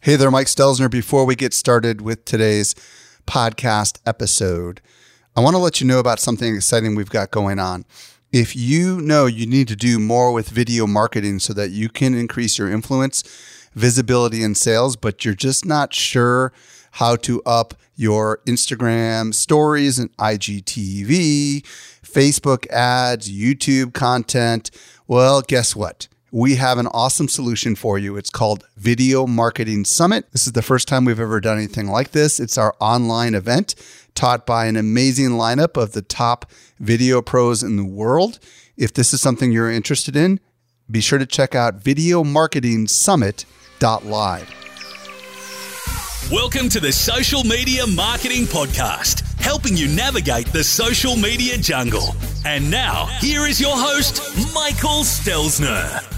Hey there, Mike Stelzner. Before we get started with today's podcast episode, I want to let you know about something exciting we've got going on. If you know you need to do more with video marketing so that you can increase your influence, visibility, and sales, but you're just not sure how to up your Instagram stories and IGTV, Facebook ads, YouTube content, well, guess what? We have an awesome solution for you. It's called Video Marketing Summit. This is the first time we've ever done anything like this. It's our online event taught by an amazing lineup of the top video pros in the world. If this is something you're interested in, be sure to check out videomarketingsummit.live. Welcome to the Social Media Marketing Podcast, helping you navigate the social media jungle. And now, here is your host, Michael Stelzner.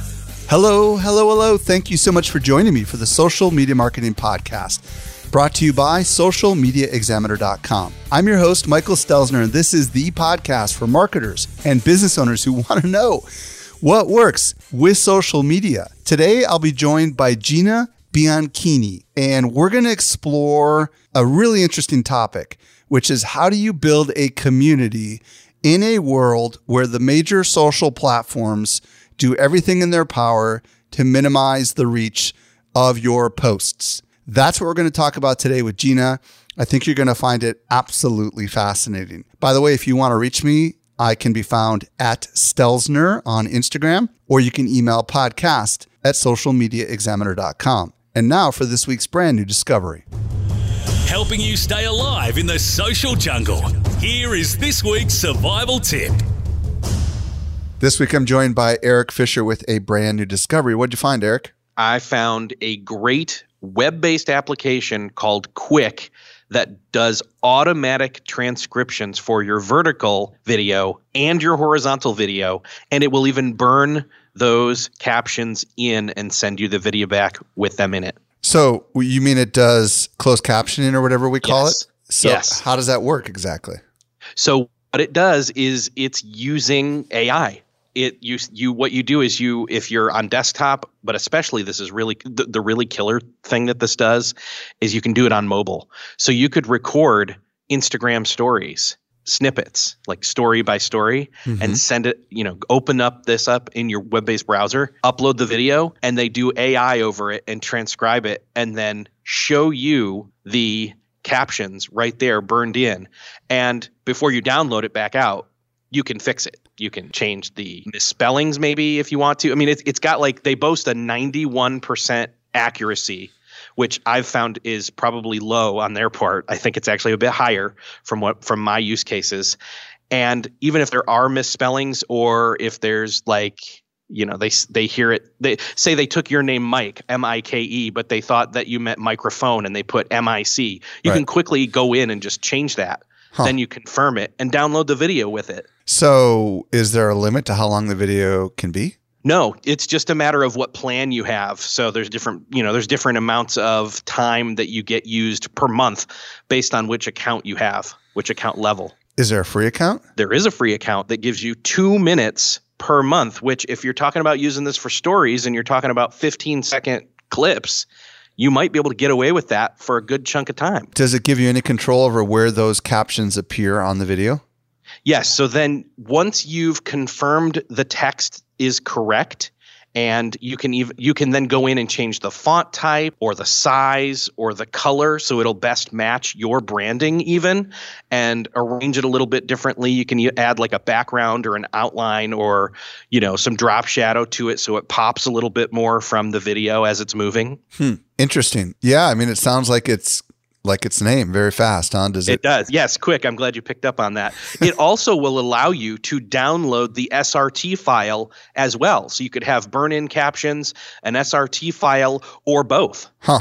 Hello, hello, hello. Thank you so much for joining me for the Social Media Marketing Podcast, brought to you by socialmediaexaminer.com. I'm your host, Michael Stelzner, and this is the podcast for marketers and business owners who want to know what works with social media. Today, I'll be joined by Gina Bianchini, and we're going to explore a really interesting topic, which is how do you build a community in a world where the major social platforms do everything in their power to minimize the reach of your posts. That's what we're going to talk about today with Gina. I think you're going to find it absolutely fascinating. By the way, if you want to reach me, I can be found at Stelzner on Instagram, or you can email podcast at socialmediaexaminer.com. And now for this week's brand new discovery. Helping you stay alive in the social jungle. Here is this week's survival tip. This week I'm joined by Eric Fisher with a brand new discovery. What'd you find, Eric? I found a great web based application called Quicc that does automatic transcriptions for your vertical video and your horizontal video. And it will even burn those captions in and send you the video back with them in it. So you mean it does closed captioning or whatever we call yes. it? So yes. how does that work exactly? So what it does is it's using AI it you you what you do is you if you're on desktop but especially this is really the, the really killer thing that this does is you can do it on mobile so you could record instagram stories snippets like story by story mm-hmm. and send it you know open up this up in your web-based browser upload the video and they do ai over it and transcribe it and then show you the captions right there burned in and before you download it back out you can fix it. You can change the misspellings maybe if you want to. I mean, it's, it's got like they boast a 91% accuracy, which I've found is probably low on their part. I think it's actually a bit higher from what from my use cases. And even if there are misspellings or if there's like you know they they hear it they say they took your name Mike M I K E but they thought that you meant microphone and they put M I C you right. can quickly go in and just change that huh. then you confirm it and download the video with it so, is there a limit to how long the video can be? No, it's just a matter of what plan you have. So there's different, you know, there's different amounts of time that you get used per month based on which account you have, which account level. Is there a free account? There is a free account that gives you 2 minutes per month, which if you're talking about using this for stories and you're talking about 15 second clips, you might be able to get away with that for a good chunk of time. Does it give you any control over where those captions appear on the video? Yes. So then once you've confirmed the text is correct, and you can even you can then go in and change the font type or the size or the color so it'll best match your branding even and arrange it a little bit differently you can add like a background or an outline or you know some drop shadow to it so it pops a little bit more from the video as it's moving hmm. interesting yeah i mean it sounds like it's like its name very fast, huh? Does it? It does. Yes, quick. I'm glad you picked up on that. it also will allow you to download the SRT file as well. So you could have burn in captions, an SRT file, or both. Huh.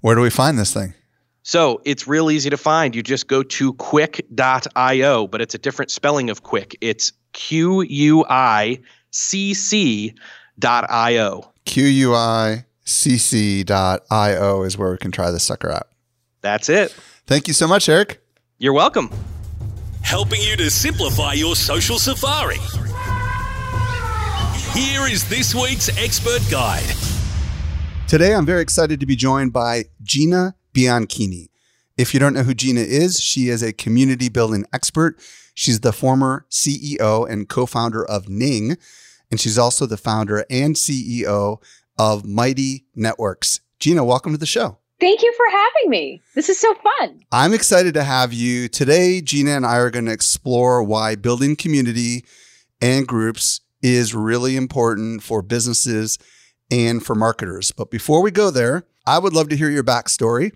Where do we find this thing? So it's real easy to find. You just go to quick.io, but it's a different spelling of quick. It's Q U I C C dot I-O. Q U I C C dot I-O is where we can try this sucker out. That's it. Thank you so much, Eric. You're welcome. Helping you to simplify your social safari. Here is this week's expert guide. Today, I'm very excited to be joined by Gina Bianchini. If you don't know who Gina is, she is a community building expert. She's the former CEO and co founder of Ning, and she's also the founder and CEO of Mighty Networks. Gina, welcome to the show. Thank you for having me. This is so fun. I'm excited to have you. Today, Gina and I are going to explore why building community and groups is really important for businesses and for marketers. But before we go there, I would love to hear your backstory.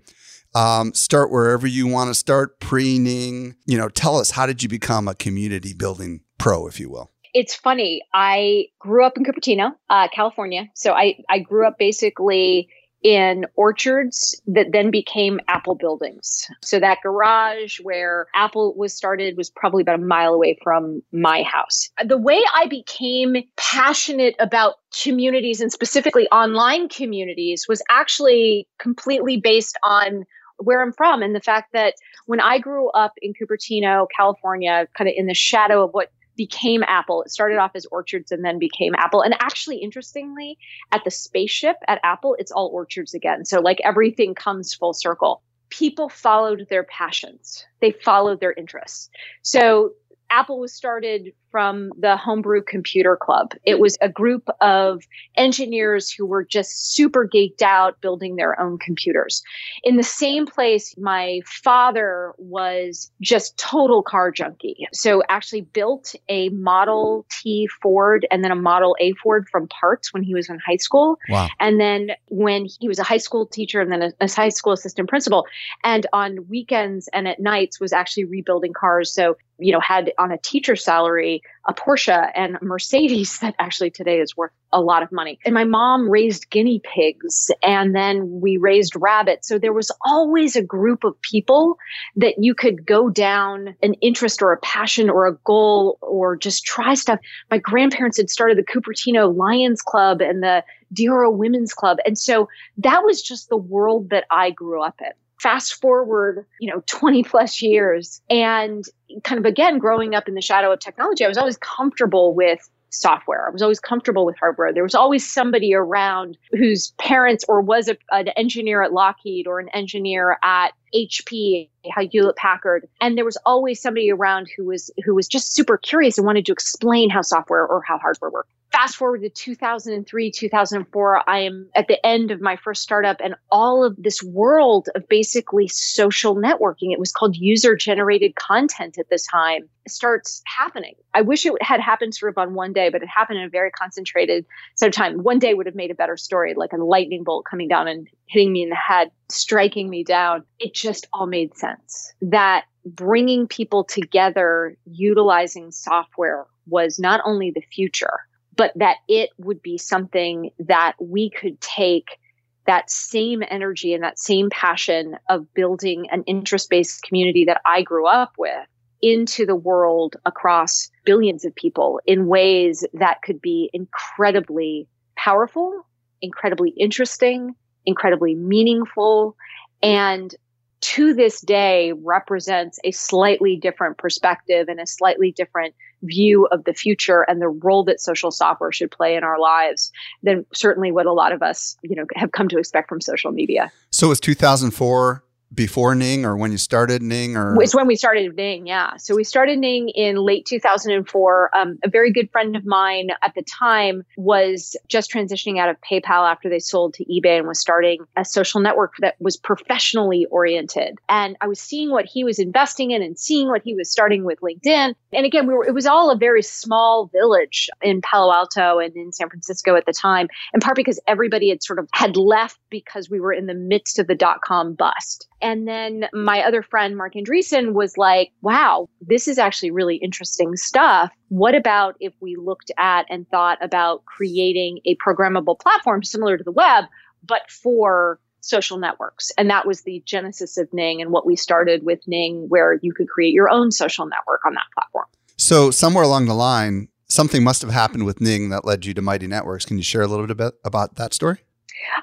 Um, start wherever you want to start, preening. You know, tell us how did you become a community building pro, if you will. It's funny. I grew up in Cupertino, uh, California. So I I grew up basically in orchards that then became Apple buildings. So that garage where Apple was started was probably about a mile away from my house. The way I became passionate about communities and specifically online communities was actually completely based on where I'm from and the fact that when I grew up in Cupertino, California, kind of in the shadow of what became Apple. It started off as orchards and then became Apple. And actually, interestingly, at the spaceship at Apple, it's all orchards again. So, like everything comes full circle. People followed their passions, they followed their interests. So, Apple was started from the Homebrew Computer Club. It was a group of engineers who were just super geeked out building their own computers. In the same place, my father was just total car junkie. So actually built a Model T Ford and then a Model A Ford from parts when he was in high school. Wow. And then when he was a high school teacher and then a, a high school assistant principal, and on weekends and at nights was actually rebuilding cars. So, you know, had on a teacher salary a Porsche and a Mercedes that actually today is worth a lot of money. And my mom raised guinea pigs and then we raised rabbits. So there was always a group of people that you could go down an interest or a passion or a goal or just try stuff. My grandparents had started the Cupertino Lions Club and the Dioro Women's Club. And so that was just the world that I grew up in fast forward, you know, 20 plus years and kind of again growing up in the shadow of technology, I was always comfortable with software. I was always comfortable with hardware. There was always somebody around whose parents or was a, an engineer at Lockheed or an engineer at HP, Hewlett Packard, and there was always somebody around who was who was just super curious and wanted to explain how software or how hardware worked fast forward to 2003 2004 i am at the end of my first startup and all of this world of basically social networking. It was called user generated content at the time. Starts happening. I wish it had happened sort of on one day but it happened in a very concentrated set of time. One day would have made a better story like a lightning bolt coming down and hitting me in the head striking me down. It just all made sense. That bringing people together utilizing software was not only the future but that it would be something that we could take that same energy and that same passion of building an interest based community that I grew up with into the world across billions of people in ways that could be incredibly powerful, incredibly interesting, incredibly meaningful, and to this day represents a slightly different perspective and a slightly different view of the future and the role that social software should play in our lives than certainly what a lot of us, you know, have come to expect from social media. So was 2004 before Ning or when you started Ning or it's when we started Ning yeah. So we started Ning in late 2004 um, a very good friend of mine at the time was just transitioning out of PayPal after they sold to eBay and was starting a social network that was professionally oriented. And I was seeing what he was investing in and seeing what he was starting with LinkedIn. And again we were it was all a very small village in Palo Alto and in San Francisco at the time in part because everybody had sort of had left because we were in the midst of the dot com bust and then my other friend, Marc Andreessen, was like, wow, this is actually really interesting stuff. What about if we looked at and thought about creating a programmable platform similar to the web, but for social networks? And that was the genesis of Ning and what we started with Ning, where you could create your own social network on that platform. So, somewhere along the line, something must have happened with Ning that led you to Mighty Networks. Can you share a little bit about that story?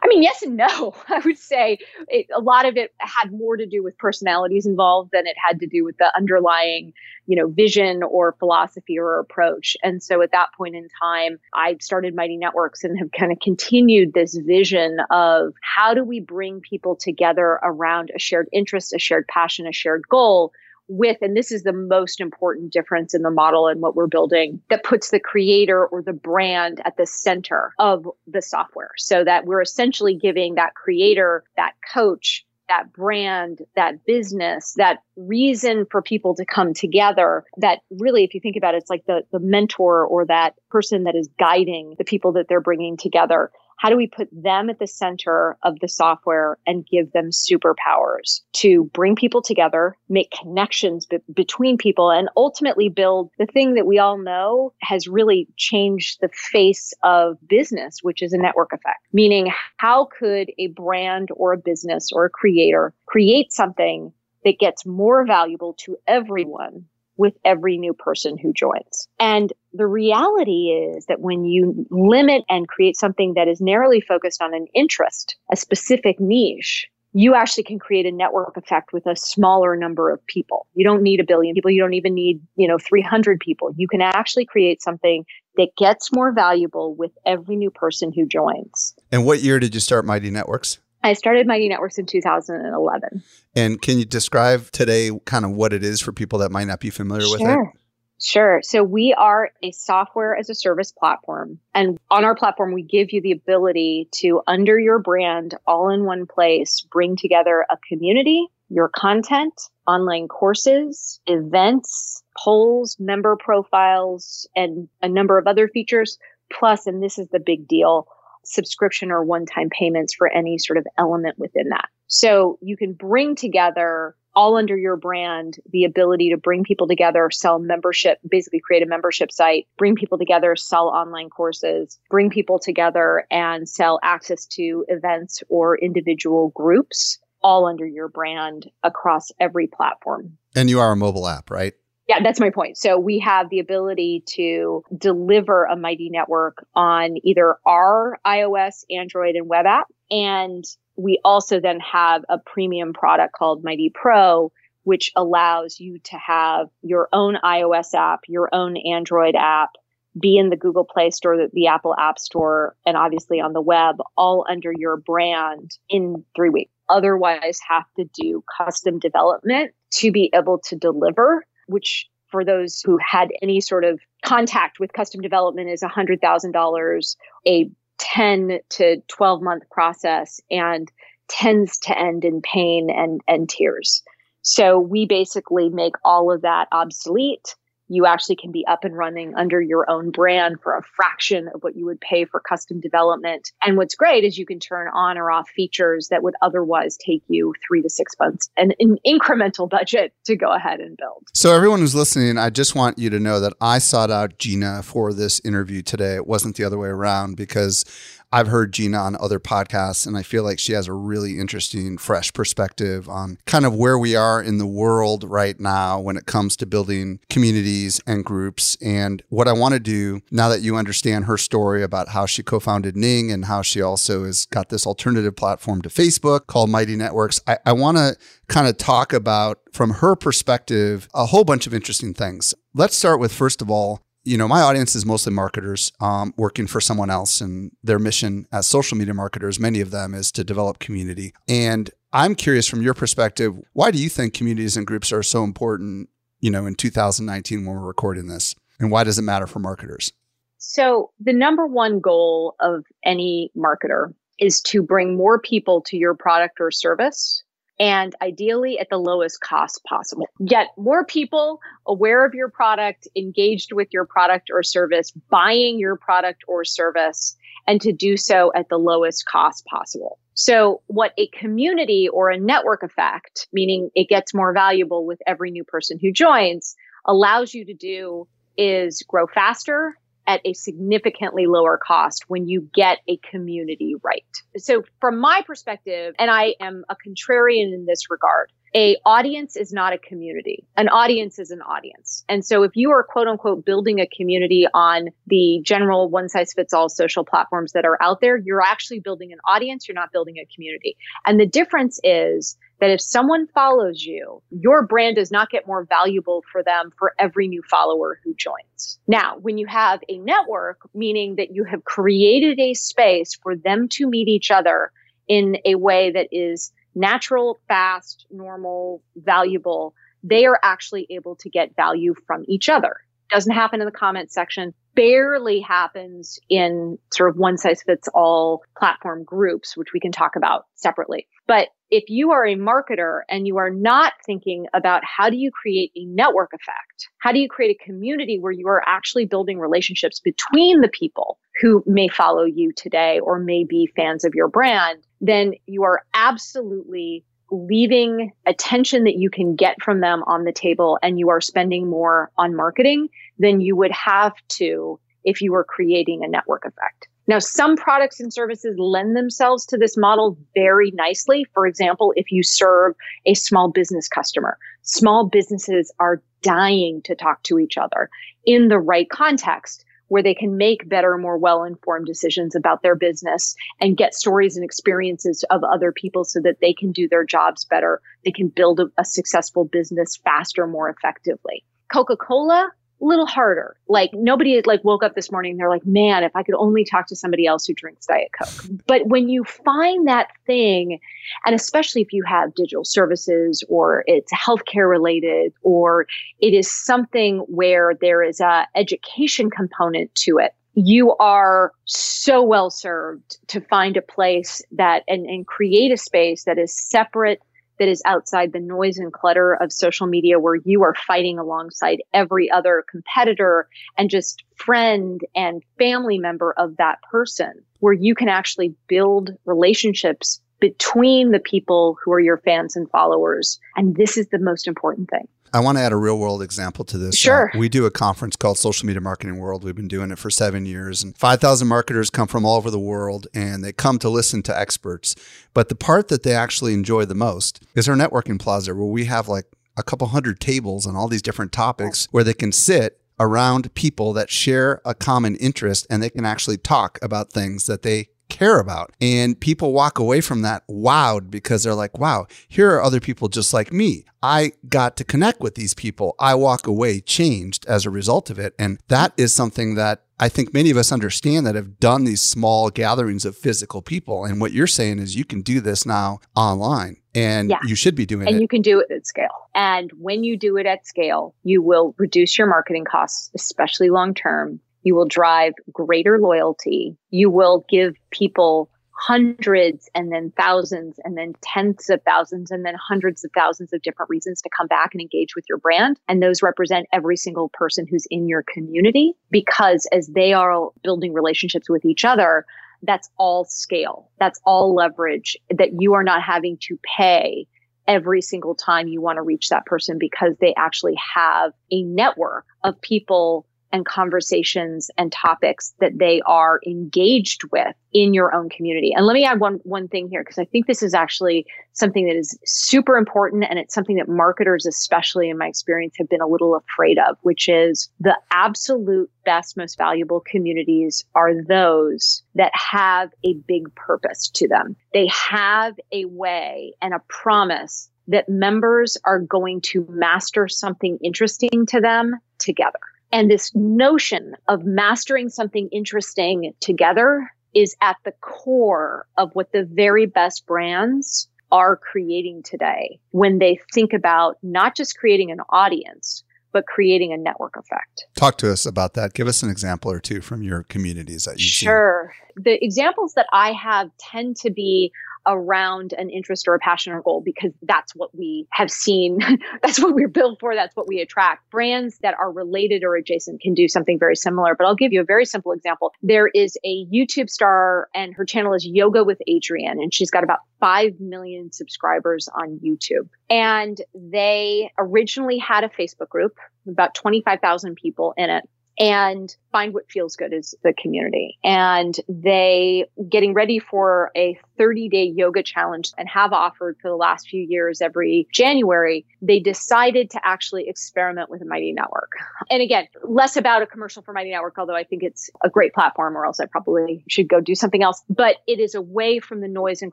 I mean, yes and no. I would say it, a lot of it had more to do with personalities involved than it had to do with the underlying, you know, vision or philosophy or approach. And so at that point in time, I started Mighty Networks and have kind of continued this vision of how do we bring people together around a shared interest, a shared passion, a shared goal with, and this is the most important difference in the model and what we're building that puts the creator or the brand at the center of the software so that we're essentially giving that creator, that coach, that brand, that business, that reason for people to come together. That really, if you think about it, it's like the, the mentor or that person that is guiding the people that they're bringing together. How do we put them at the center of the software and give them superpowers to bring people together, make connections be- between people, and ultimately build the thing that we all know has really changed the face of business, which is a network effect? Meaning, how could a brand or a business or a creator create something that gets more valuable to everyone with every new person who joins. And the reality is that when you limit and create something that is narrowly focused on an interest, a specific niche, you actually can create a network effect with a smaller number of people. You don't need a billion people. You don't even need, you know, 300 people. You can actually create something that gets more valuable with every new person who joins. And what year did you start Mighty Networks? I started Mighty Networks in 2011. And can you describe today kind of what it is for people that might not be familiar sure. with it? Sure. So we are a software as a service platform. And on our platform, we give you the ability to, under your brand, all in one place, bring together a community, your content, online courses, events, polls, member profiles, and a number of other features. Plus, and this is the big deal, subscription or one time payments for any sort of element within that. So you can bring together all under your brand the ability to bring people together, sell membership, basically create a membership site, bring people together, sell online courses, bring people together and sell access to events or individual groups all under your brand across every platform. And you are a mobile app, right? Yeah, that's my point. So we have the ability to deliver a Mighty network on either our iOS, Android, and web app. And we also then have a premium product called Mighty Pro, which allows you to have your own iOS app, your own Android app, be in the Google Play Store, the, Apple App Store, and obviously on the web, all under your brand in three weeks. Otherwise, have to do custom development to be able to deliver which for those who had any sort of contact with custom development is $100,000, a 10 to 12 month process and tends to end in pain and, and tears. So we basically make all of that obsolete you actually can be up and running under your own brand for a fraction of what you would pay for custom development. And what's great is you can turn on or off features that would otherwise take you three to six months and an incremental budget to go ahead and build. So, everyone who's listening, I just want you to know that I sought out Gina for this interview today. It wasn't the other way around because I've heard Gina on other podcasts, and I feel like she has a really interesting, fresh perspective on kind of where we are in the world right now when it comes to building communities and groups. And what I want to do now that you understand her story about how she co founded Ning and how she also has got this alternative platform to Facebook called Mighty Networks, I, I want to kind of talk about from her perspective a whole bunch of interesting things. Let's start with, first of all, you know, my audience is mostly marketers um, working for someone else, and their mission as social media marketers, many of them, is to develop community. And I'm curious from your perspective, why do you think communities and groups are so important, you know, in 2019 when we're recording this? And why does it matter for marketers? So, the number one goal of any marketer is to bring more people to your product or service and ideally at the lowest cost possible. Get more people aware of your product, engaged with your product or service, buying your product or service, and to do so at the lowest cost possible. So, what a community or a network effect, meaning it gets more valuable with every new person who joins, allows you to do is grow faster at a significantly lower cost when you get a community right. So from my perspective, and I am a contrarian in this regard, a audience is not a community. An audience is an audience. And so if you are quote unquote building a community on the general one size fits all social platforms that are out there, you're actually building an audience, you're not building a community. And the difference is that if someone follows you, your brand does not get more valuable for them for every new follower who joins. Now, when you have a network, meaning that you have created a space for them to meet each other in a way that is natural, fast, normal, valuable, they are actually able to get value from each other. Doesn't happen in the comment section, barely happens in sort of one size fits all platform groups, which we can talk about separately. But if you are a marketer and you are not thinking about how do you create a network effect, how do you create a community where you are actually building relationships between the people who may follow you today or may be fans of your brand, then you are absolutely leaving attention that you can get from them on the table and you are spending more on marketing than you would have to if you were creating a network effect. Now, some products and services lend themselves to this model very nicely. For example, if you serve a small business customer, small businesses are dying to talk to each other in the right context where they can make better, more well informed decisions about their business and get stories and experiences of other people so that they can do their jobs better. They can build a, a successful business faster, more effectively. Coca Cola little harder. Like nobody like woke up this morning they're like, "Man, if I could only talk to somebody else who drinks diet coke." But when you find that thing and especially if you have digital services or it's healthcare related or it is something where there is a education component to it, you are so well served to find a place that and, and create a space that is separate that is outside the noise and clutter of social media where you are fighting alongside every other competitor and just friend and family member of that person, where you can actually build relationships between the people who are your fans and followers. And this is the most important thing. I want to add a real world example to this. Sure. Uh, we do a conference called Social Media Marketing World. We've been doing it for seven years, and 5,000 marketers come from all over the world and they come to listen to experts. But the part that they actually enjoy the most is our networking plaza, where we have like a couple hundred tables on all these different topics where they can sit around people that share a common interest and they can actually talk about things that they care about. And people walk away from that wowed because they're like, wow, here are other people just like me. I got to connect with these people. I walk away changed as a result of it. And that is something that I think many of us understand that have done these small gatherings of physical people. And what you're saying is you can do this now online and yeah. you should be doing and it. And you can do it at scale. And when you do it at scale, you will reduce your marketing costs, especially long term. You will drive greater loyalty. You will give people hundreds and then thousands and then tens of thousands and then hundreds of thousands of different reasons to come back and engage with your brand. And those represent every single person who's in your community because as they are building relationships with each other, that's all scale. That's all leverage that you are not having to pay every single time you want to reach that person because they actually have a network of people and conversations and topics that they are engaged with in your own community. And let me add one one thing here because I think this is actually something that is super important and it's something that marketers especially in my experience have been a little afraid of, which is the absolute best most valuable communities are those that have a big purpose to them. They have a way and a promise that members are going to master something interesting to them together. And this notion of mastering something interesting together is at the core of what the very best brands are creating today when they think about not just creating an audience, but creating a network effect. Talk to us about that. Give us an example or two from your communities that you Sure. Seen. The examples that I have tend to be around an interest or a passion or goal because that's what we have seen. that's what we're built for. That's what we attract. Brands that are related or adjacent can do something very similar. But I'll give you a very simple example. There is a YouTube star and her channel is Yoga with Adriene and she's got about 5 million subscribers on YouTube. And they originally had a Facebook group, about 25,000 people in it and find what feels good is the community. And they getting ready for a 30 day yoga challenge and have offered for the last few years every january they decided to actually experiment with mighty network. And again less about a commercial for mighty network although i think it's a great platform or else i probably should go do something else. But it is away from the noise and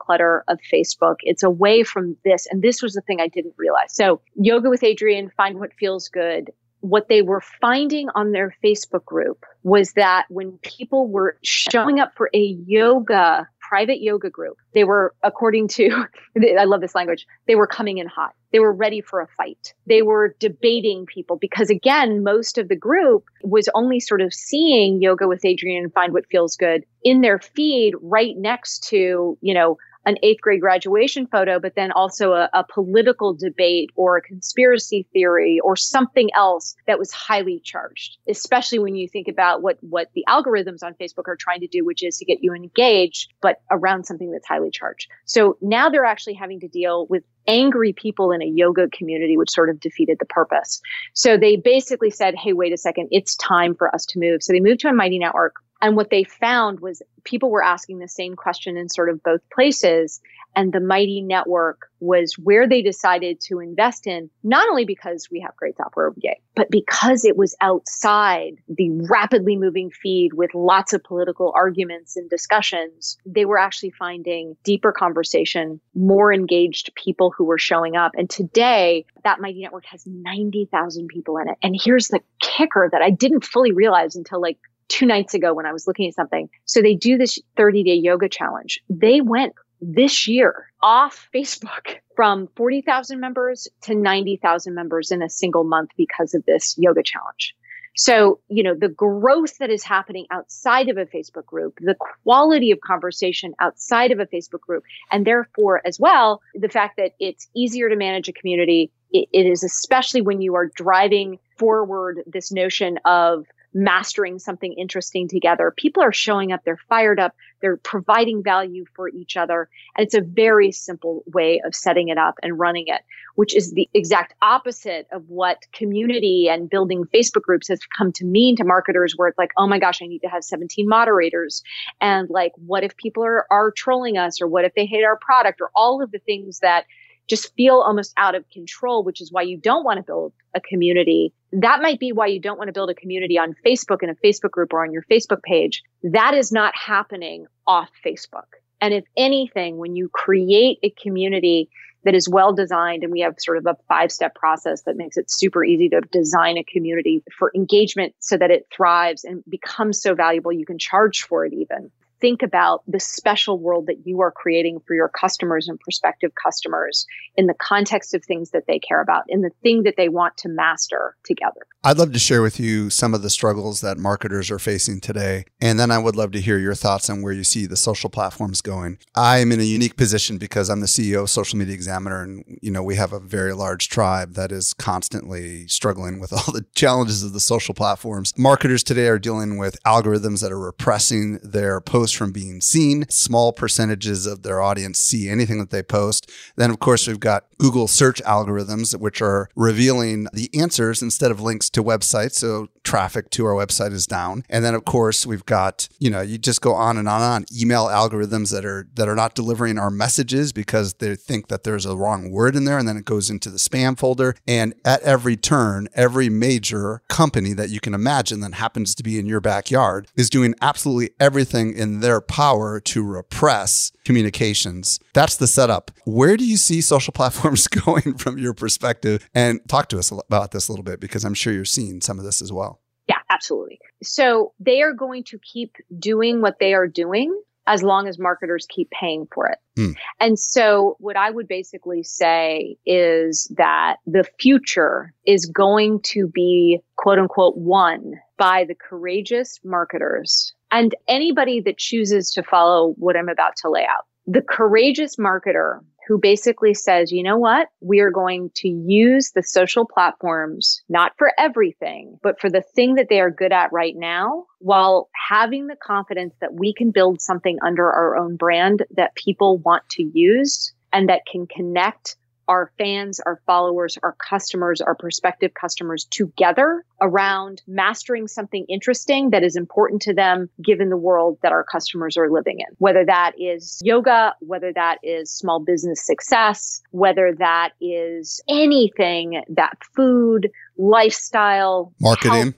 clutter of facebook. It's away from this. And this was the thing i didn't realize. So yoga with adriene find what feels good what they were finding on their Facebook group was that when people were showing up for a yoga, private yoga group, they were, according to, I love this language, they were coming in hot. They were ready for a fight. They were debating people because, again, most of the group was only sort of seeing yoga with Adriene and find what feels good in their feed right next to, you know, an eighth grade graduation photo, but then also a, a, political debate or a conspiracy theory or something else that was highly charged, especially when you think about what, what the algorithms on Facebook are trying to do, which is to get you engaged, but around something that's highly charged. So now they're actually having to deal with angry people in a yoga community, which sort of defeated the purpose. So they basically said, Hey, wait a second, it's time for us to move. So they moved to a mighty network and what they found was people were asking the same question in sort of both places. And the Mighty Network was where they decided to invest in, not only because we have great software, yay, but because it was outside the rapidly moving feed with lots of political arguments and discussions. They were actually finding deeper conversation, more engaged people who were showing up. And today, that Mighty Network has 90,000 people in it. And here's the kicker that I didn't fully realize until like two nights ago when I was looking at something. So they do this 30 day yoga challenge. They went this year off Facebook from 40,000 members to 90,000 members in a single month because of this yoga challenge. So, you know, the growth that is happening outside of a Facebook group, the quality of conversation outside of a Facebook group, and therefore, as well, the fact that it's easier to manage a community. it, it is especially when you are driving forward this notion of mastering something interesting together. People are showing up, they're fired up, they're providing value for each other. And it's a very simple way of setting it up and running it, which is the exact opposite of what community and building Facebook groups has come to mean to marketers, where it's like, oh my gosh, I need to have 17 moderators. And like, what if people are, are trolling us, or what if they hate our product, or all of the things that just feel almost out of control, which is why you don't want to build a community. That might be why you don't want to build a community on Facebook in a Facebook group or on your Facebook page. That is not happening off Facebook. And if anything, when you create a community that is well designed, and we have sort of a five step process that makes it super easy to design a community for engagement so that it thrives and becomes so valuable, you can charge for it even think about the special world that you are creating for your customers and prospective customers in the context of things that they care about, in the thing that they want to master together. I'd love to share with you some of the struggles that marketers are facing today. And then I would love to hear your thoughts on where you see the social platforms going. I am in a unique position because I'm the CEO of Social Media Examiner. And, you know, we have a very large tribe that is constantly struggling with all the challenges of the social platforms. Marketers today are dealing with algorithms that are repressing their posts from being seen. Small percentages of their audience see anything that they post. Then, of course, we've got Google search algorithms, which are revealing the answers instead of links to websites. So traffic to our website is down. And then, of course, we've got, you know, you just go on and on and on email algorithms that are that are not delivering our messages because they think that there's a wrong word in there and then it goes into the spam folder. And at every turn, every major company that you can imagine that happens to be in your backyard is doing absolutely everything in their power to repress communications. That's the setup. Where do you see social platforms going from your perspective? And talk to us about this a little bit because I'm sure you're seeing some of this as well. Yeah, absolutely. So they are going to keep doing what they are doing as long as marketers keep paying for it. Mm. And so, what I would basically say is that the future is going to be quote unquote won by the courageous marketers and anybody that chooses to follow what I'm about to lay out. The courageous marketer who basically says, you know what? We are going to use the social platforms, not for everything, but for the thing that they are good at right now, while having the confidence that we can build something under our own brand that people want to use and that can connect our fans, our followers, our customers, our prospective customers together around mastering something interesting that is important to them given the world that our customers are living in. Whether that is yoga, whether that is small business success, whether that is anything that food, lifestyle, marketing. Health,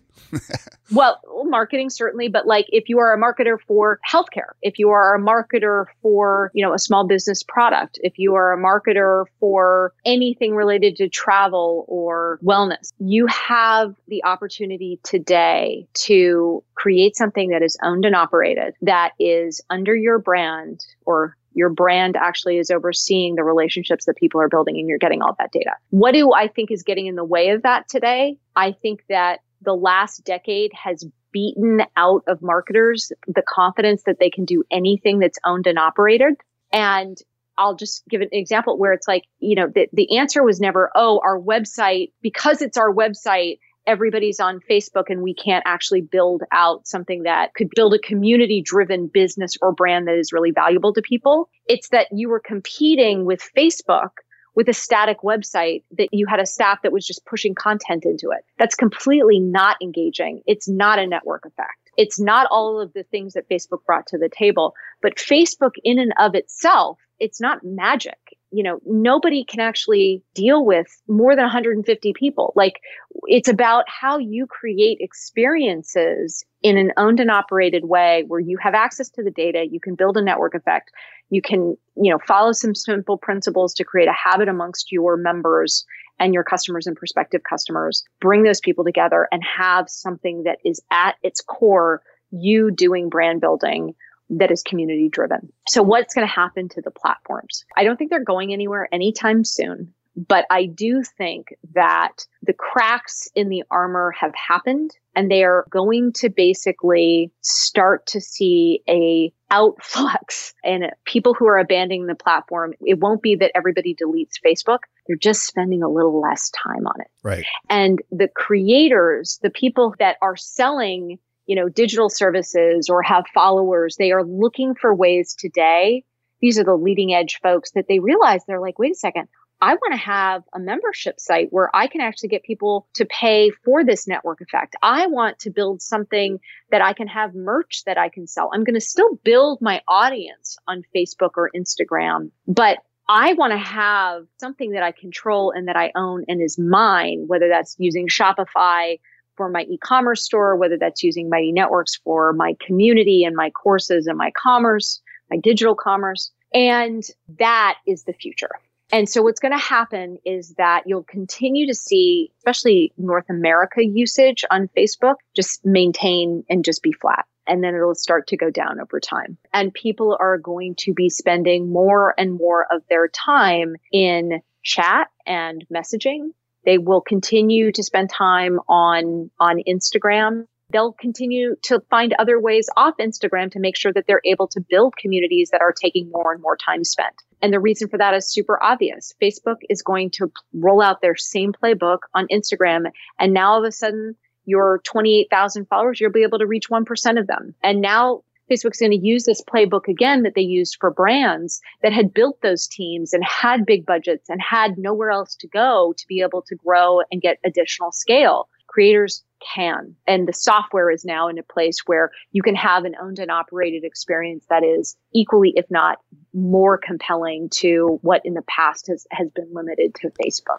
well, marketing certainly, but like if you are a marketer for healthcare, if you are a marketer for, you know, a small business product, if you are a marketer for anything related to travel or wellness, you have the opportunity today to create something that is owned and operated that is under your brand or your brand actually is overseeing the relationships that people are building and you're getting all that data. What do I think is getting in the way of that today? I think that the last decade has beaten out of marketers the confidence that they can do anything that's owned and operated. And I'll just give an example where it's like, you know, the, the answer was never, oh, our website, because it's our website, everybody's on Facebook and we can't actually build out something that could build a community driven business or brand that is really valuable to people. It's that you were competing with Facebook with a static website that you had a staff that was just pushing content into it. That's completely not engaging. It's not a network effect. It's not all of the things that Facebook brought to the table, but Facebook in and of itself, it's not magic. You know, nobody can actually deal with more than 150 people. Like it's about how you create experiences in an owned and operated way where you have access to the data, you can build a network effect, you can, you know, follow some simple principles to create a habit amongst your members and your customers and prospective customers. Bring those people together and have something that is at its core you doing brand building that is community driven. So what's going to happen to the platforms? I don't think they're going anywhere anytime soon. But I do think that the cracks in the armor have happened and they are going to basically start to see a outflux and people who are abandoning the platform. It won't be that everybody deletes Facebook. They're just spending a little less time on it. Right. And the creators, the people that are selling, you know, digital services or have followers, they are looking for ways today these are the leading edge folks that they realize they're like, wait a second, I want to have a membership site where I can actually get people to pay for this network effect. I want to build something that I can have merch that I can sell. I'm going to still build my audience on Facebook or Instagram, but I want to have something that I control and that I own and is mine, whether that's using Shopify for my e-commerce store, whether that's using Mighty Networks for my community and my courses and my commerce, my digital commerce. And that is the future. And so what's going to happen is that you'll continue to see, especially North America usage on Facebook, just maintain and just be flat. And then it'll start to go down over time. And people are going to be spending more and more of their time in chat and messaging. They will continue to spend time on, on Instagram they'll continue to find other ways off Instagram to make sure that they're able to build communities that are taking more and more time spent. And the reason for that is super obvious. Facebook is going to roll out their same playbook on Instagram. And now all of a sudden, your 28,000 followers, you'll be able to reach 1% of them. And now Facebook's going to use this playbook again that they used for brands that had built those teams and had big budgets and had nowhere else to go to be able to grow and get additional scale. Creators can. And the software is now in a place where you can have an owned and operated experience that is equally, if not more compelling to what in the past has, has been limited to Facebook.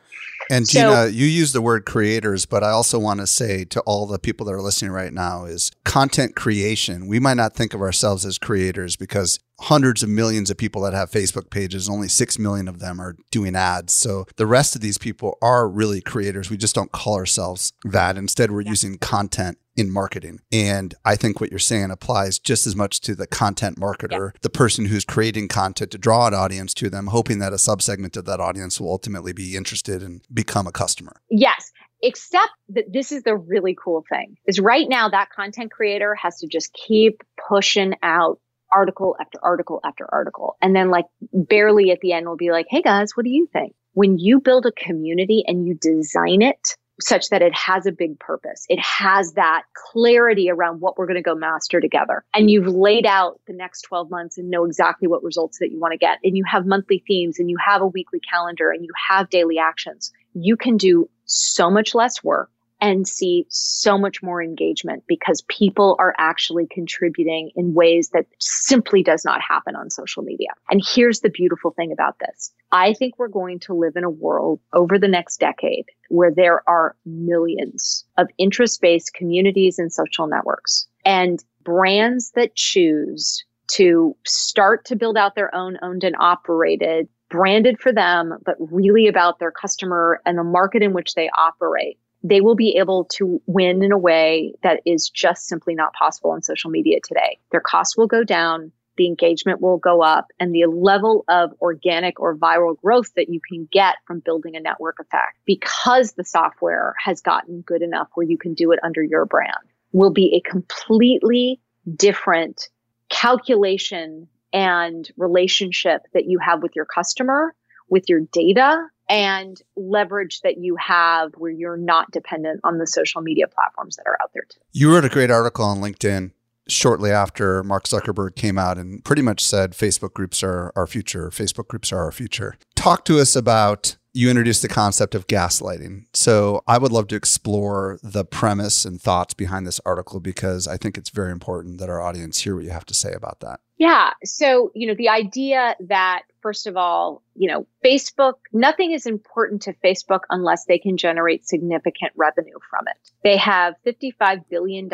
And so, Gina, you use the word creators, but I also want to say to all the people that are listening right now is content creation. We might not think of ourselves as creators because hundreds of millions of people that have Facebook pages, only 6 million of them are doing ads. So the rest of these people are really creators. We just don't call ourselves that. Instead, we're. Using content in marketing. And I think what you're saying applies just as much to the content marketer, yeah. the person who's creating content to draw an audience to them, hoping that a subsegment of that audience will ultimately be interested and become a customer. Yes. Except that this is the really cool thing is right now that content creator has to just keep pushing out article after article after article. And then like barely at the end will be like, Hey guys, what do you think? When you build a community and you design it such that it has a big purpose. It has that clarity around what we're going to go master together. And you've laid out the next 12 months and know exactly what results that you want to get. And you have monthly themes and you have a weekly calendar and you have daily actions. You can do so much less work and see so much more engagement because people are actually contributing in ways that simply does not happen on social media. And here's the beautiful thing about this. I think we're going to live in a world over the next decade where there are millions of interest based communities and social networks and brands that choose to start to build out their own owned and operated branded for them, but really about their customer and the market in which they operate they will be able to win in a way that is just simply not possible on social media today. Their costs will go down, the engagement will go up, and the level of organic or viral growth that you can get from building a network effect because the software has gotten good enough where you can do it under your brand will be a completely different calculation and relationship that you have with your customer, with your data, and leverage that you have where you're not dependent on the social media platforms that are out there too. You wrote a great article on LinkedIn shortly after Mark Zuckerberg came out and pretty much said Facebook groups are our future. Facebook groups are our future. Talk to us about you introduced the concept of gaslighting. So I would love to explore the premise and thoughts behind this article because I think it's very important that our audience hear what you have to say about that. Yeah. So, you know, the idea that, first of all, you know, Facebook, nothing is important to Facebook unless they can generate significant revenue from it. They have $55 billion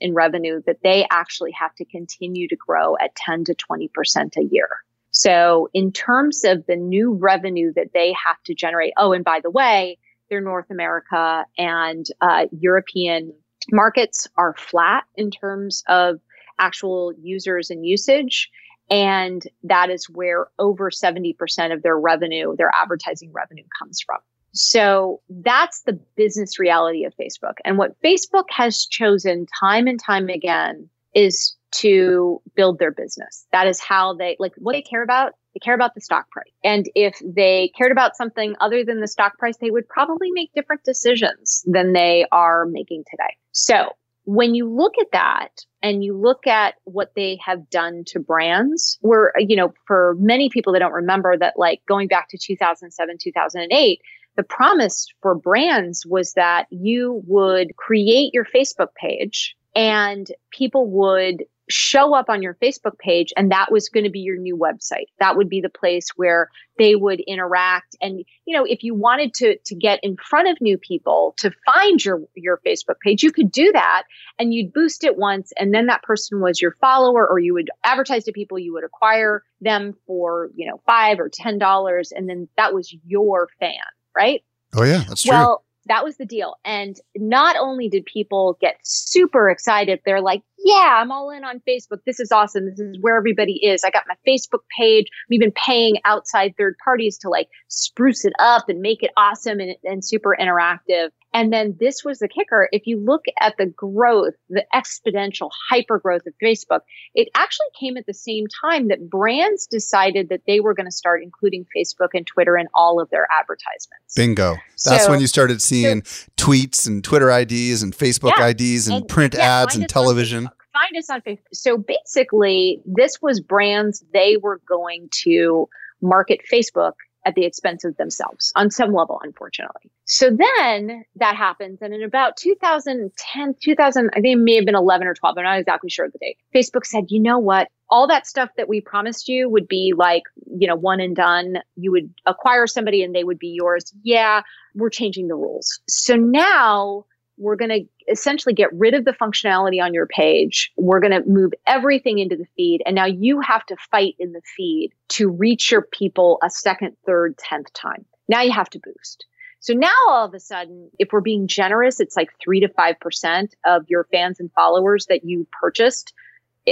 in revenue that they actually have to continue to grow at 10 to 20% a year. So, in terms of the new revenue that they have to generate, oh, and by the way, their North America and uh, European markets are flat in terms of actual users and usage. And that is where over 70% of their revenue, their advertising revenue comes from. So that's the business reality of Facebook. And what Facebook has chosen time and time again is to build their business. That is how they like what they care about. They care about the stock price. And if they cared about something other than the stock price, they would probably make different decisions than they are making today. So when you look at that and you look at what they have done to brands, where, you know, for many people that don't remember that, like going back to 2007, 2008, the promise for brands was that you would create your Facebook page and people would show up on your Facebook page and that was going to be your new website. That would be the place where they would interact and you know if you wanted to to get in front of new people to find your your Facebook page you could do that and you'd boost it once and then that person was your follower or you would advertise to people you would acquire them for you know 5 or 10 dollars and then that was your fan, right? Oh yeah, that's true. Well, that was the deal. And not only did people get super excited, they're like, yeah, I'm all in on Facebook. This is awesome. This is where everybody is. I got my Facebook page. I'm even paying outside third parties to like spruce it up and make it awesome and, and super interactive. And then this was the kicker. If you look at the growth, the exponential hyper growth of Facebook, it actually came at the same time that brands decided that they were going to start including Facebook and Twitter in all of their advertisements. Bingo. That's so, when you started seeing so, tweets and Twitter IDs and Facebook yeah, IDs and, and print yeah, ads and television. Find us on Facebook. So basically, this was brands, they were going to market Facebook at the expense of themselves on some level, unfortunately. So then that happens. And in about 2010, 2000, I think it may have been 11 or 12. I'm not exactly sure of the date. Facebook said, you know what? All that stuff that we promised you would be like, you know, one and done. You would acquire somebody and they would be yours. Yeah, we're changing the rules. So now we're going to essentially get rid of the functionality on your page. We're going to move everything into the feed. And now you have to fight in the feed to reach your people a second, third, tenth time. Now you have to boost. So now all of a sudden, if we're being generous, it's like three to 5% of your fans and followers that you purchased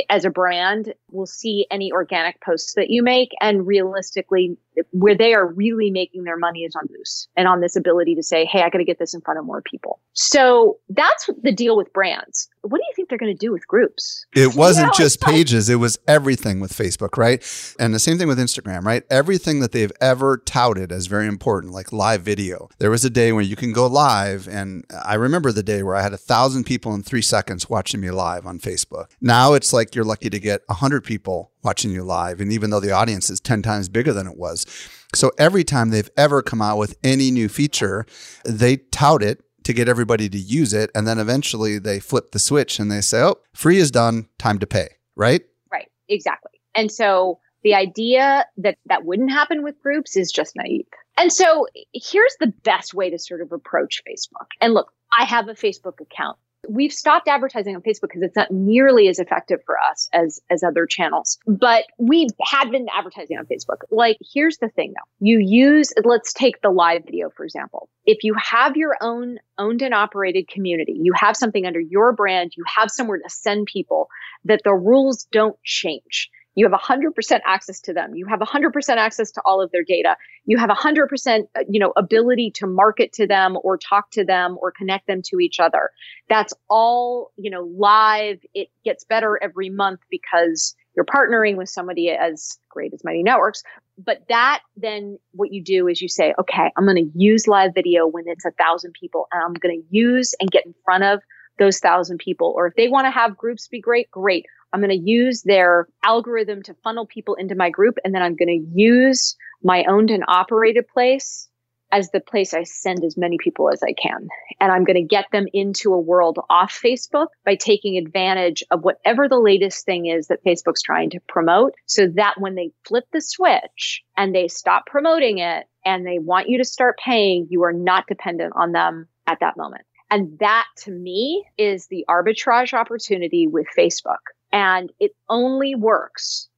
as a brand will see any organic posts that you make. And realistically where they are really making their money is on boost and on this ability to say hey i got to get this in front of more people. So that's the deal with brands. What do you think they're going to do with groups? It wasn't you know, just pages it was everything with facebook right? And the same thing with instagram right? Everything that they've ever touted as very important like live video. There was a day where you can go live and i remember the day where i had a thousand people in three seconds watching me live on facebook. Now it's like you're lucky to get 100 people watching you live. And even though the audience is 10 times bigger than it was. So every time they've ever come out with any new feature, they tout it to get everybody to use it. And then eventually they flip the switch and they say, oh, free is done, time to pay. Right? Right. Exactly. And so the idea that that wouldn't happen with groups is just naive. And so here's the best way to sort of approach Facebook. And look, I have a Facebook account we've stopped advertising on Facebook because it's not nearly as effective for us as as other channels. But we had been advertising on Facebook. Like here's the thing though. You use let's take the live video for example. If you have your own owned and operated community, you have something under your brand, you have somewhere to send people that the rules don't change you have 100% access to them. You have 100% access to all of their data. You have 100% uh, you know ability to market to them or talk to them or connect them to each other. That's all you know live. It gets better every month because you're partnering with somebody as great as mighty networks. But that then what you do is you say okay i'm going to use live video when it's a thousand people and i'm going to use and get in front of those thousand people. Or if they want to have groups be great great I'm going to use their algorithm to funnel people into my group. And then I'm going to use my owned and operated place as the place I send as many people as I can. And I'm going to get them into a world off Facebook by taking advantage of whatever the latest thing is that Facebook's trying to promote so that when they flip the switch and they stop promoting it and they want you to start paying, you are not dependent on them at that moment. And that to me is the arbitrage opportunity with Facebook. And it only works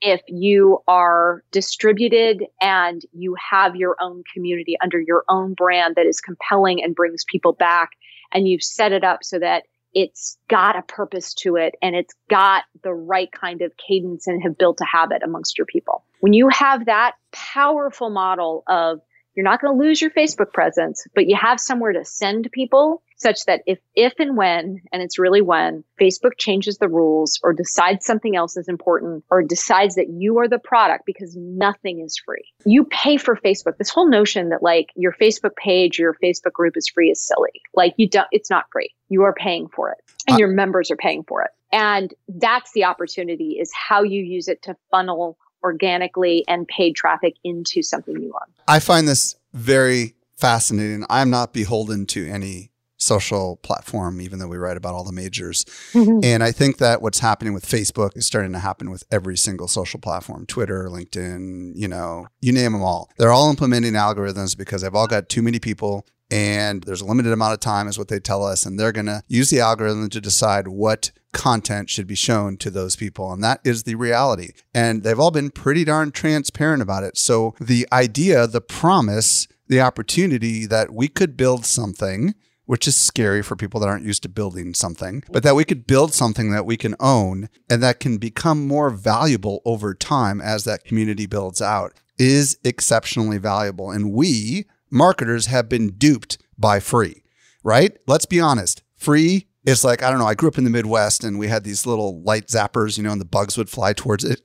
if you are distributed and you have your own community under your own brand that is compelling and brings people back and you've set it up so that it's got a purpose to it and it's got the right kind of cadence and have built a habit amongst your people. When you have that powerful model of you're not going to lose your Facebook presence, but you have somewhere to send people such that if, if and when, and it's really when Facebook changes the rules or decides something else is important or decides that you are the product because nothing is free. You pay for Facebook. This whole notion that like your Facebook page, your Facebook group is free is silly. Like you don't, it's not free. You are paying for it and your members are paying for it. And that's the opportunity is how you use it to funnel organically and paid traffic into something you want. I find this very fascinating. I'm not beholden to any social platform, even though we write about all the majors. Mm-hmm. And I think that what's happening with Facebook is starting to happen with every single social platform Twitter, LinkedIn, you know, you name them all. They're all implementing algorithms because they've all got too many people and there's a limited amount of time, is what they tell us. And they're going to use the algorithm to decide what content should be shown to those people. And that is the reality. And they've all been pretty darn transparent about it. So the idea, the promise, the opportunity that we could build something which is scary for people that aren't used to building something, but that we could build something that we can own and that can become more valuable over time as that community builds out is exceptionally valuable. And we, marketers, have been duped by free, right? Let's be honest. Free is like, I don't know, I grew up in the Midwest and we had these little light zappers, you know, and the bugs would fly towards it.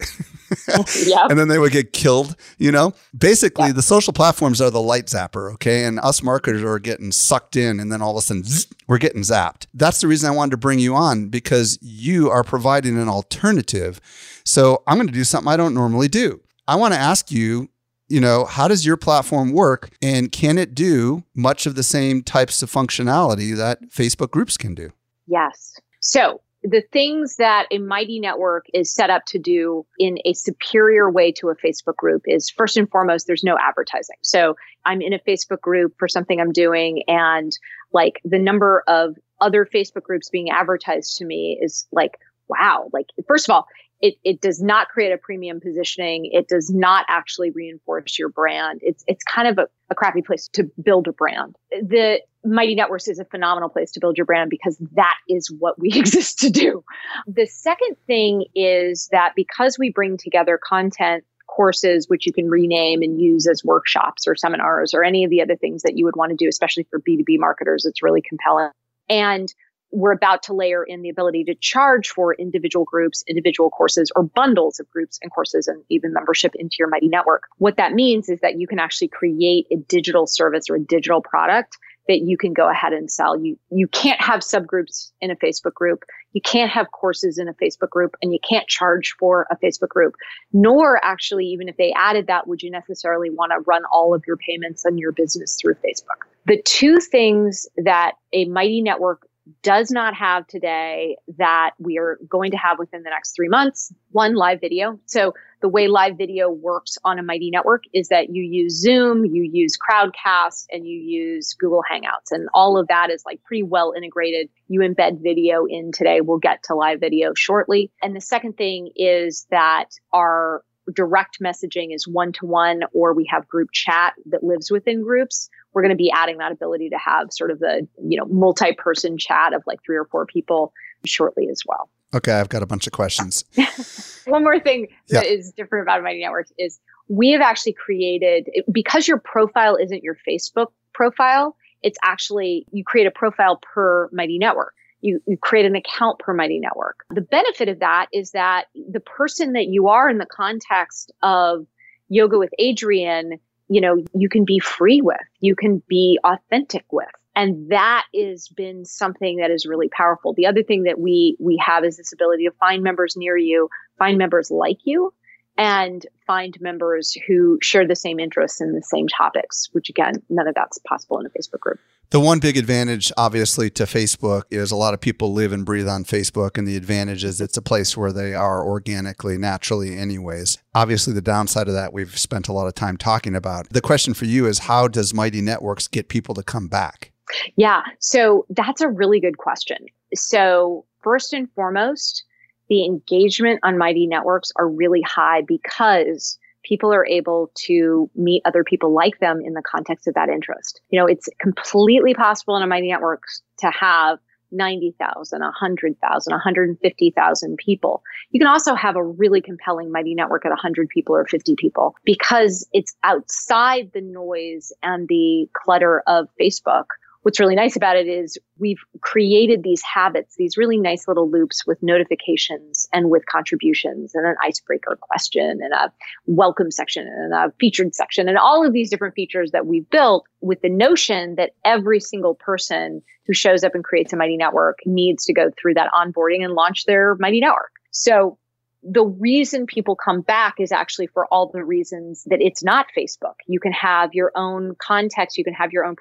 yep. And then they would get killed, you know? Basically, yep. the social platforms are the light zapper, okay? And us marketers are getting sucked in and then all of a sudden zzz, we're getting zapped. That's the reason I wanted to bring you on because you are providing an alternative. So I'm going to do something I don't normally do. I want to ask you you know, how does your platform work and can it do much of the same types of functionality that Facebook groups can do? Yes. So the things that a mighty network is set up to do in a superior way to a Facebook group is first and foremost, there's no advertising. So I'm in a Facebook group for something I'm doing and like the number of other Facebook groups being advertised to me is like, wow. Like, first of all, it, it does not create a premium positioning. It does not actually reinforce your brand. It's, it's kind of a, a crappy place to build a brand. The Mighty Networks is a phenomenal place to build your brand because that is what we exist to do. The second thing is that because we bring together content courses, which you can rename and use as workshops or seminars or any of the other things that you would want to do, especially for B2B marketers, it's really compelling. And we're about to layer in the ability to charge for individual groups, individual courses, or bundles of groups and courses and even membership into your Mighty Network. What that means is that you can actually create a digital service or a digital product that you can go ahead and sell. You you can't have subgroups in a Facebook group. You can't have courses in a Facebook group and you can't charge for a Facebook group. Nor actually even if they added that would you necessarily want to run all of your payments and your business through Facebook. The two things that a mighty network does not have today that we are going to have within the next three months. One, live video. So the way live video works on a Mighty network is that you use Zoom, you use Crowdcast, and you use Google Hangouts. And all of that is like pretty well integrated. You embed video in today. We'll get to live video shortly. And the second thing is that our direct messaging is one to one, or we have group chat that lives within groups we're going to be adding that ability to have sort of the you know multi-person chat of like three or four people shortly as well. Okay i've got a bunch of questions. One more thing yeah. that is different about mighty networks is we have actually created because your profile isn't your facebook profile it's actually you create a profile per mighty network you, you create an account per mighty network the benefit of that is that the person that you are in the context of yoga with adriene you know, you can be free with, you can be authentic with. And that has been something that is really powerful. The other thing that we we have is this ability to find members near you, find members like you, and find members who share the same interests and the same topics, which again, none of that's possible in a Facebook group. The one big advantage, obviously, to Facebook is a lot of people live and breathe on Facebook, and the advantage is it's a place where they are organically, naturally, anyways. Obviously, the downside of that we've spent a lot of time talking about. The question for you is how does Mighty Networks get people to come back? Yeah, so that's a really good question. So, first and foremost, the engagement on Mighty Networks are really high because people are able to meet other people like them in the context of that interest. You know, it's completely possible in a Mighty Network to have 90,000, 100,000, 150,000 people. You can also have a really compelling Mighty Network at 100 people or 50 people because it's outside the noise and the clutter of Facebook what's really nice about it is we've created these habits, these really nice little loops with notifications and with contributions and an icebreaker question and a welcome section and a featured section and all of these different features that we've built with the notion that every single person who shows up and creates a Mighty Network needs to go through that onboarding and launch their Mighty Network. So the reason people come back is actually for all the reasons that it's not Facebook. You can have your own context, you can have your own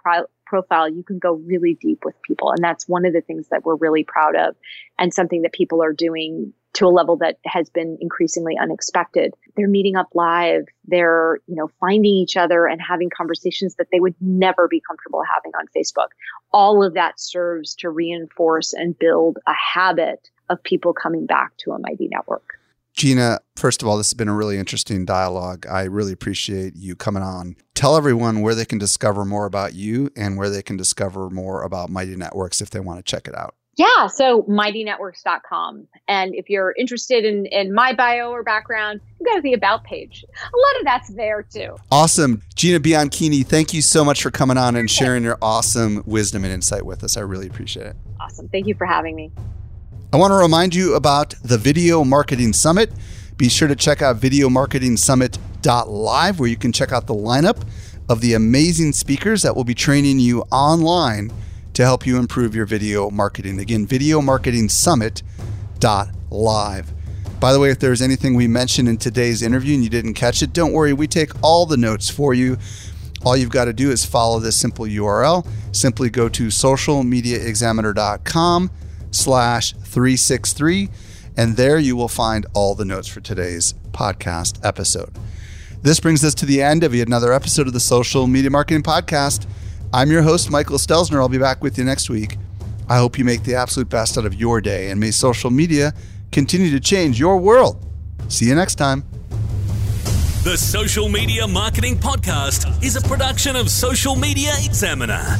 profile, you can go really deep with people. And that's one of the things that we're really proud of and something that people are doing to a level that has been increasingly unexpected. They're meeting up live. They're, you know, finding each other and having conversations that they would never be comfortable having on Facebook. All of that serves to reinforce and build a habit of people coming back to a mighty network. Gina, first of all, this has been a really interesting dialogue. I really appreciate you coming on. Tell everyone where they can discover more about you and where they can discover more about Mighty Networks if they want to check it out. Yeah, so mightynetworks.com. And if you're interested in, in my bio or background, you go to the About page. A lot of that's there too. Awesome. Gina Bianchini, thank you so much for coming on and sharing your awesome wisdom and insight with us. I really appreciate it. Awesome. Thank you for having me. I want to remind you about the Video Marketing Summit. Be sure to check out videomarketingsummit.live where you can check out the lineup of the amazing speakers that will be training you online to help you improve your video marketing. Again, videomarketingsummit.live. By the way, if there's anything we mentioned in today's interview and you didn't catch it, don't worry, we take all the notes for you. All you've got to do is follow this simple URL. Simply go to socialmediaexaminer.com slash 363. And there you will find all the notes for today's podcast episode. This brings us to the end of yet another episode of the Social Media Marketing Podcast. I'm your host, Michael Stelzner. I'll be back with you next week. I hope you make the absolute best out of your day and may social media continue to change your world. See you next time. The Social Media Marketing Podcast is a production of Social Media Examiner.